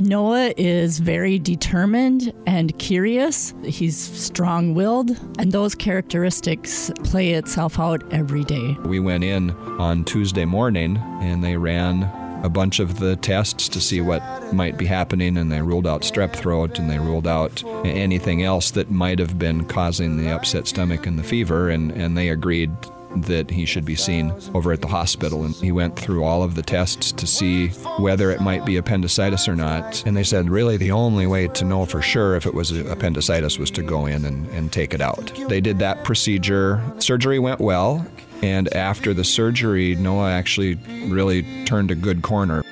Noah is very determined and curious. He's strong willed, and those characteristics play itself out every day. We went in on Tuesday morning and they ran a bunch of the tests to see what might be happening, and they ruled out strep throat and they ruled out anything else that might have been causing the upset stomach and the fever, and, and they agreed that he should be seen over at the hospital. And he went through all of the tests to see whether it might be appendicitis or not. And they said really the only way to know for sure if it was appendicitis was to go in and, and take it out. They did that procedure. Surgery went well. And after the surgery, Noah actually really turned a good corner.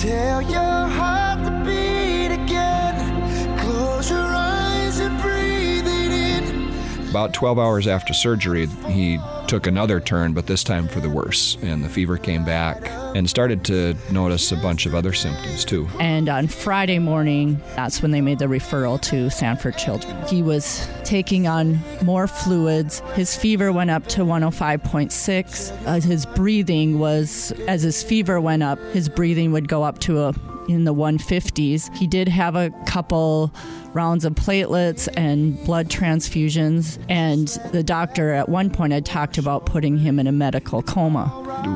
Tell your heart to beat again. Close your eyes and breathe it in. About 12 hours after surgery, he took another turn, but this time for the worse. And the fever came back and started to notice a bunch of other symptoms too. And on Friday morning, that's when they made the referral to Sanford Children. He was taking on more fluids. His fever went up to 105.6. Uh, his breathing was, as his fever went up, his breathing would go up to a in the 150s. He did have a couple rounds of platelets and blood transfusions, and the doctor at one point had talked about putting him in a medical coma.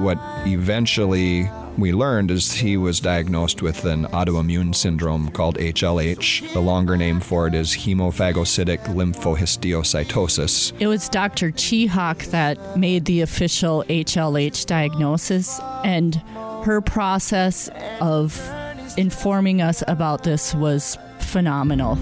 What eventually we learned is he was diagnosed with an autoimmune syndrome called HLH. The longer name for it is hemophagocytic lymphohistiocytosis. It was Dr. Chihak that made the official HLH diagnosis, and her process of informing us about this was phenomenal.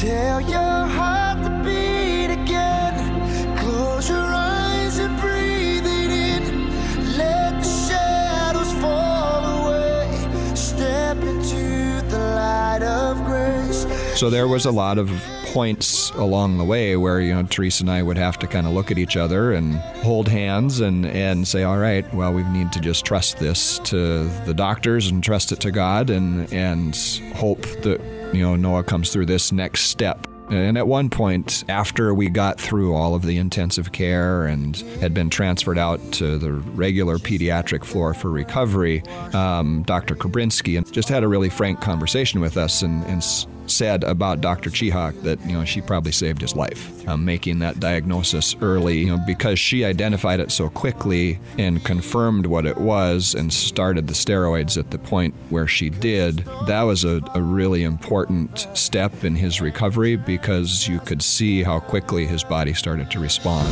Tell your heart to beat again. Close your eyes and breathe it in. Let the shadows fall away. Step into the light of grace. So there was a lot of points along the way where you know Teresa and I would have to kind of look at each other and hold hands and and say, all right, well we need to just trust this to the doctors and trust it to God and and hope that you know Noah comes through this next step. And at one point, after we got through all of the intensive care and had been transferred out to the regular pediatric floor for recovery, um, Dr. Kobrinsky just had a really frank conversation with us and, and said about Dr. Chihak that you know she probably saved his life, um, making that diagnosis early, you know, because she identified it so quickly and confirmed what it was and started the steroids at the point where she did. That was a, a really important step in his recovery because you could see how quickly his body started to respond.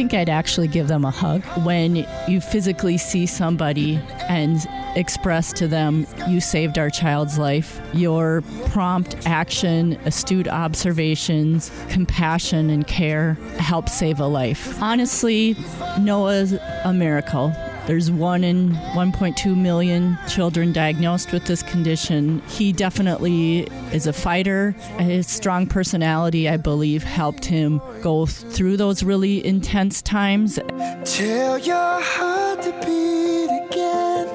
Think I'd actually give them a hug. When you physically see somebody and express to them, You saved our child's life, your prompt action, astute observations, compassion, and care help save a life. Honestly, Noah's a miracle. There's one in 1.2 million children diagnosed with this condition. He definitely is a fighter. His strong personality, I believe, helped him go through those really intense times. Tell your heart to beat again.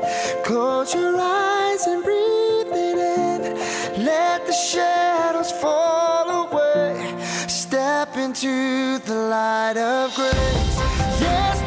Close your eyes and breathe it in. Let the shadows fall away. Step into the light of grace. Yesterday's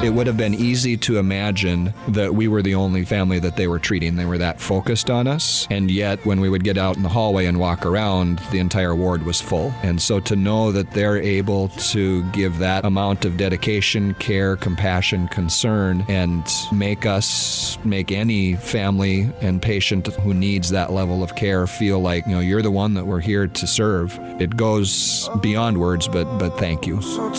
It would have been easy to imagine that we were the only family that they were treating. They were that focused on us. And yet, when we would get out in the hallway and walk around, the entire ward was full. And so to know that they're able to give that amount of dedication, care, compassion, concern, and make us, make any family and patient who needs that level of care feel like, you know, you're the one that we're here to serve. It goes beyond words, but, but thank you. So